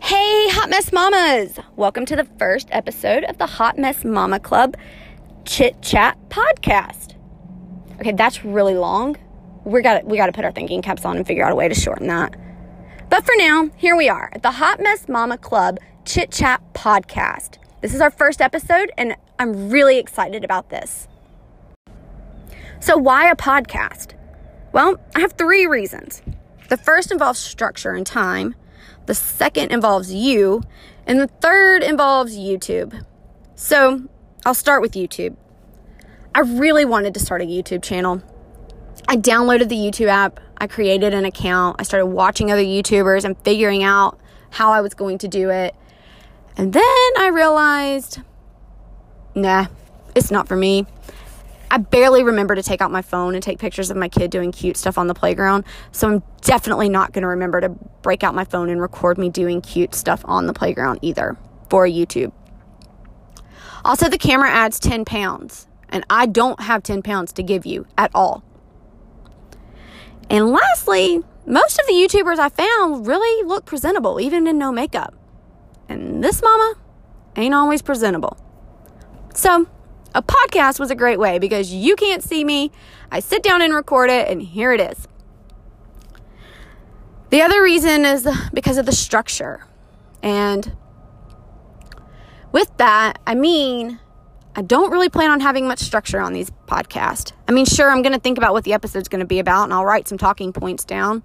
Hey, Hot Mess Mamas! Welcome to the first episode of the Hot Mess Mama Club Chit Chat podcast. Okay, that's really long. We got we got to put our thinking caps on and figure out a way to shorten that. But for now, here we are at the Hot Mess Mama Club Chit Chat podcast. This is our first episode, and I'm really excited about this. So, why a podcast? Well, I have three reasons. The first involves structure and time, the second involves you, and the third involves YouTube. So, I'll start with YouTube. I really wanted to start a YouTube channel. I downloaded the YouTube app, I created an account, I started watching other YouTubers and figuring out how I was going to do it. And then I realized, nah, it's not for me. I barely remember to take out my phone and take pictures of my kid doing cute stuff on the playground. So I'm definitely not going to remember to break out my phone and record me doing cute stuff on the playground either for YouTube. Also, the camera adds 10 pounds, and I don't have 10 pounds to give you at all. And lastly, most of the YouTubers I found really look presentable, even in no makeup. And this mama ain't always presentable. So, a podcast was a great way because you can't see me. I sit down and record it, and here it is. The other reason is because of the structure. And with that, I mean, I don't really plan on having much structure on these podcasts. I mean, sure, I'm going to think about what the episode's going to be about and I'll write some talking points down.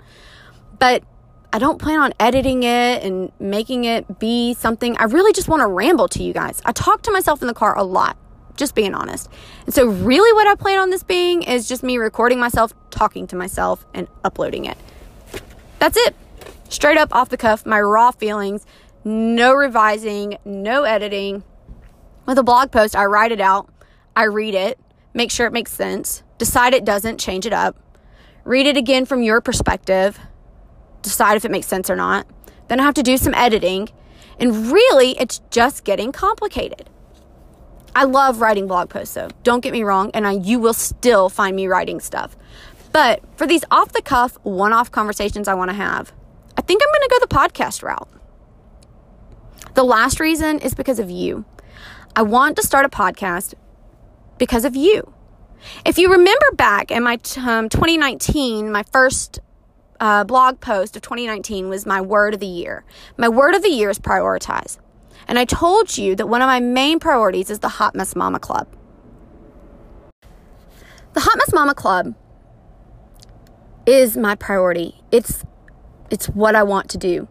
But I don't plan on editing it and making it be something. I really just want to ramble to you guys. I talk to myself in the car a lot just being honest. And so, really, what I plan on this being is just me recording myself, talking to myself, and uploading it. That's it. Straight up off the cuff, my raw feelings, no revising, no editing. With a blog post, I write it out, I read it, make sure it makes sense, decide it doesn't, change it up, read it again from your perspective, decide if it makes sense or not. Then I have to do some editing. And really, it's just getting complicated. I love writing blog posts though. Don't get me wrong, and I, you will still find me writing stuff. But for these off the cuff, one off conversations I want to have, I think I'm going to go the podcast route. The last reason is because of you. I want to start a podcast because of you. If you remember back in my um, 2019, my first uh, blog post of 2019 was my word of the year. My word of the year is prioritize. And I told you that one of my main priorities is the Hot Mess Mama Club. The Hot Mess Mama Club is my priority. It's it's what I want to do.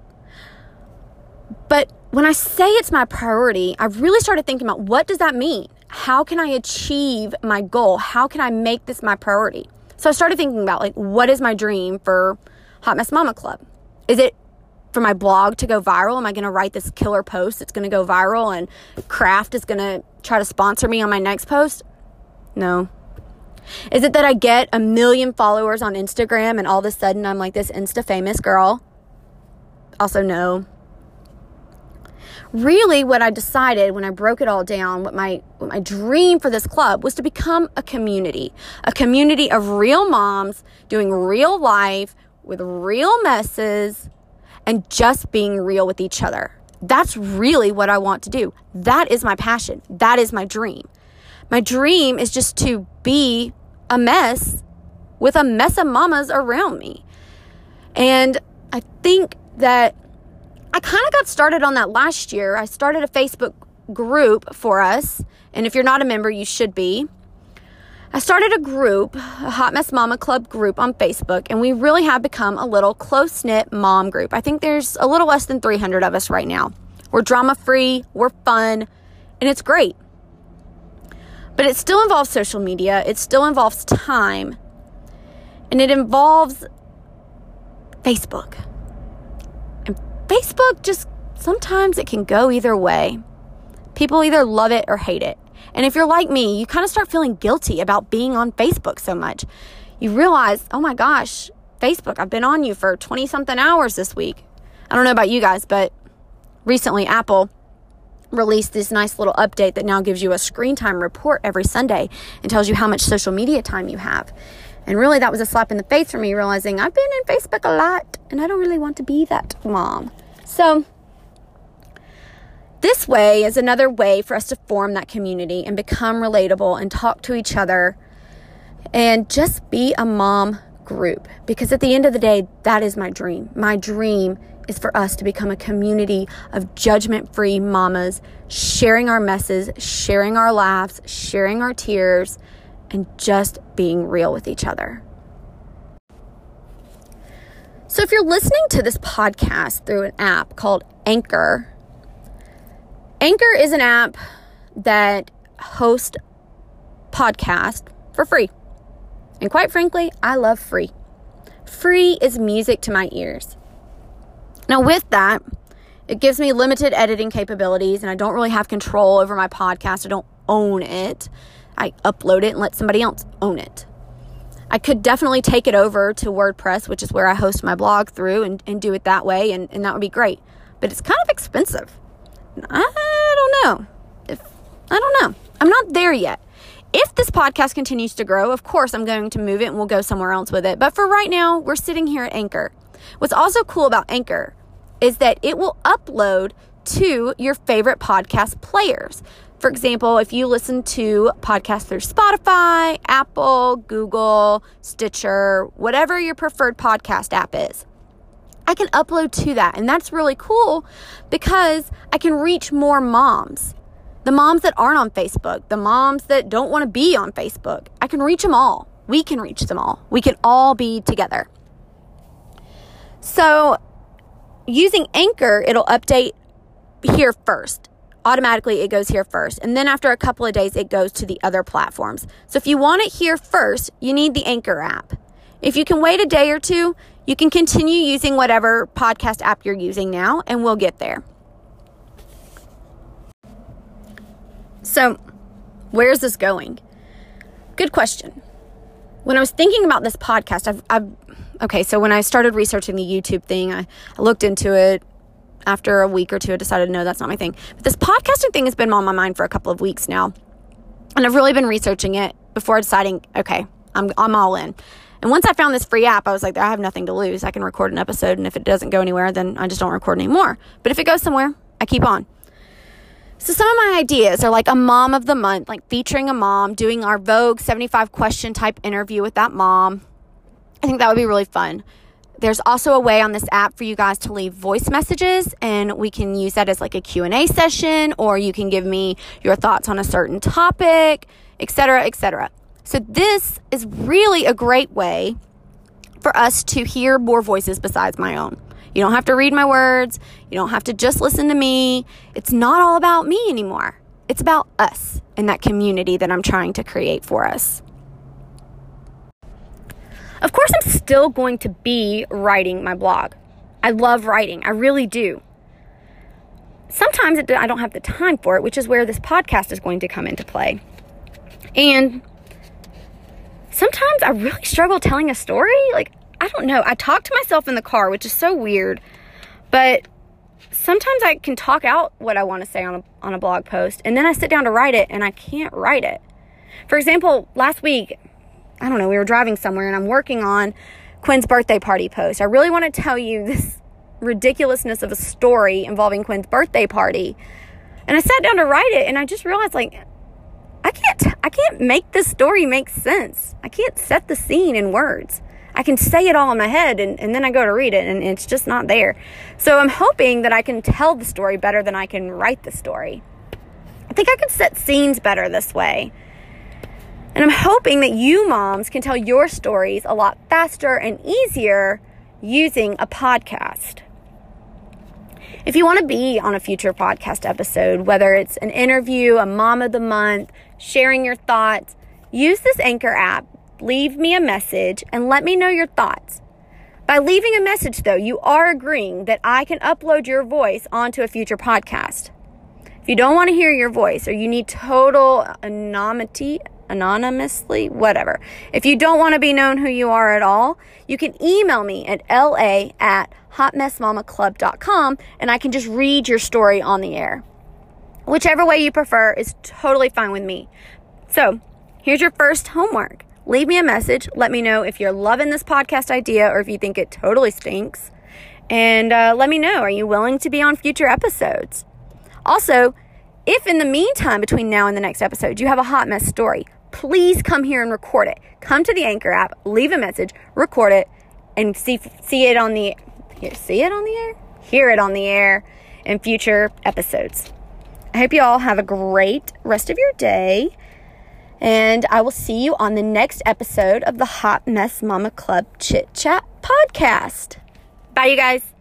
But when I say it's my priority, I really started thinking about what does that mean? How can I achieve my goal? How can I make this my priority? So I started thinking about like what is my dream for Hot Mess Mama Club? Is it for my blog to go viral? Am I going to write this killer post that's going to go viral and Kraft is going to try to sponsor me on my next post? No. Is it that I get a million followers on Instagram and all of a sudden I'm like this Insta famous girl? Also, no. Really, what I decided when I broke it all down, what my what my dream for this club was to become a community, a community of real moms doing real life with real messes and just being real with each other. That's really what I want to do. That is my passion. That is my dream. My dream is just to be a mess with a mess of mamas around me. And I think that I kind of got started on that last year. I started a Facebook group for us. And if you're not a member, you should be. I started a group, a Hot Mess Mama Club group on Facebook, and we really have become a little close knit mom group. I think there's a little less than 300 of us right now. We're drama free, we're fun, and it's great. But it still involves social media, it still involves time, and it involves Facebook. And Facebook just sometimes it can go either way. People either love it or hate it. And if you're like me, you kind of start feeling guilty about being on Facebook so much. You realize, oh my gosh, Facebook, I've been on you for 20 something hours this week. I don't know about you guys, but recently Apple released this nice little update that now gives you a screen time report every Sunday and tells you how much social media time you have. And really, that was a slap in the face for me, realizing I've been in Facebook a lot and I don't really want to be that mom. So, This way is another way for us to form that community and become relatable and talk to each other and just be a mom group. Because at the end of the day, that is my dream. My dream is for us to become a community of judgment free mamas, sharing our messes, sharing our laughs, sharing our tears, and just being real with each other. So, if you're listening to this podcast through an app called Anchor, Anchor is an app that hosts podcasts for free. And quite frankly, I love free. Free is music to my ears. Now, with that, it gives me limited editing capabilities, and I don't really have control over my podcast. I don't own it. I upload it and let somebody else own it. I could definitely take it over to WordPress, which is where I host my blog through, and, and do it that way, and, and that would be great. But it's kind of expensive. I don't know. If I don't know. I'm not there yet. If this podcast continues to grow, of course I'm going to move it and we'll go somewhere else with it. But for right now, we're sitting here at Anchor. What's also cool about Anchor is that it will upload to your favorite podcast players. For example, if you listen to podcasts through Spotify, Apple, Google, Stitcher, whatever your preferred podcast app is, I can upload to that. And that's really cool because I can reach more moms. The moms that aren't on Facebook, the moms that don't want to be on Facebook. I can reach them all. We can reach them all. We can all be together. So, using Anchor, it'll update here first. Automatically, it goes here first. And then after a couple of days, it goes to the other platforms. So, if you want it here first, you need the Anchor app. If you can wait a day or two, you can continue using whatever podcast app you're using now, and we'll get there. So, where's this going? Good question. When I was thinking about this podcast, I've, I've okay, so when I started researching the YouTube thing, I, I looked into it. After a week or two, I decided, no, that's not my thing. But this podcasting thing has been on my mind for a couple of weeks now. And I've really been researching it before deciding, okay, I'm, I'm all in. And once I found this free app, I was like, I have nothing to lose. I can record an episode, and if it doesn't go anywhere, then I just don't record anymore. But if it goes somewhere, I keep on. So some of my ideas are like a mom of the month, like featuring a mom, doing our Vogue 75 question type interview with that mom. I think that would be really fun. There's also a way on this app for you guys to leave voice messages and we can use that as like a Q&A session or you can give me your thoughts on a certain topic, etc., etc. So, this is really a great way for us to hear more voices besides my own. You don't have to read my words. You don't have to just listen to me. It's not all about me anymore. It's about us and that community that I'm trying to create for us. Of course, I'm still going to be writing my blog. I love writing, I really do. Sometimes I don't have the time for it, which is where this podcast is going to come into play. And sometimes I really struggle telling a story. Like, I don't know. I talk to myself in the car, which is so weird. But sometimes I can talk out what I want to say on a, on a blog post, and then I sit down to write it, and I can't write it. For example, last week, I don't know, we were driving somewhere, and I'm working on Quinn's birthday party post. I really want to tell you this ridiculousness of a story involving Quinn's birthday party. And I sat down to write it, and I just realized, like, I can't I can't make this story make sense. I can't set the scene in words. I can say it all in my head and, and then I go to read it and it's just not there. So I'm hoping that I can tell the story better than I can write the story. I think I can set scenes better this way. And I'm hoping that you moms can tell your stories a lot faster and easier using a podcast. If you want to be on a future podcast episode, whether it's an interview, a mom of the month, sharing your thoughts, use this Anchor app, leave me a message, and let me know your thoughts. By leaving a message, though, you are agreeing that I can upload your voice onto a future podcast. If you don't want to hear your voice or you need total anonymity, anonymously, whatever. If you don't want to be known who you are at all, you can email me at la at hotmessmamaclub.com and I can just read your story on the air. Whichever way you prefer is totally fine with me. So, here's your first homework. Leave me a message. Let me know if you're loving this podcast idea or if you think it totally stinks. And uh, let me know are you willing to be on future episodes? Also, if in the meantime, between now and the next episode, you have a hot mess story, please come here and record it. Come to the Anchor app, leave a message, record it, and see see it on the see it on the air, hear it on the air in future episodes. I hope you all have a great rest of your day. And I will see you on the next episode of the Hot Mess Mama Club Chit Chat podcast. Bye, you guys.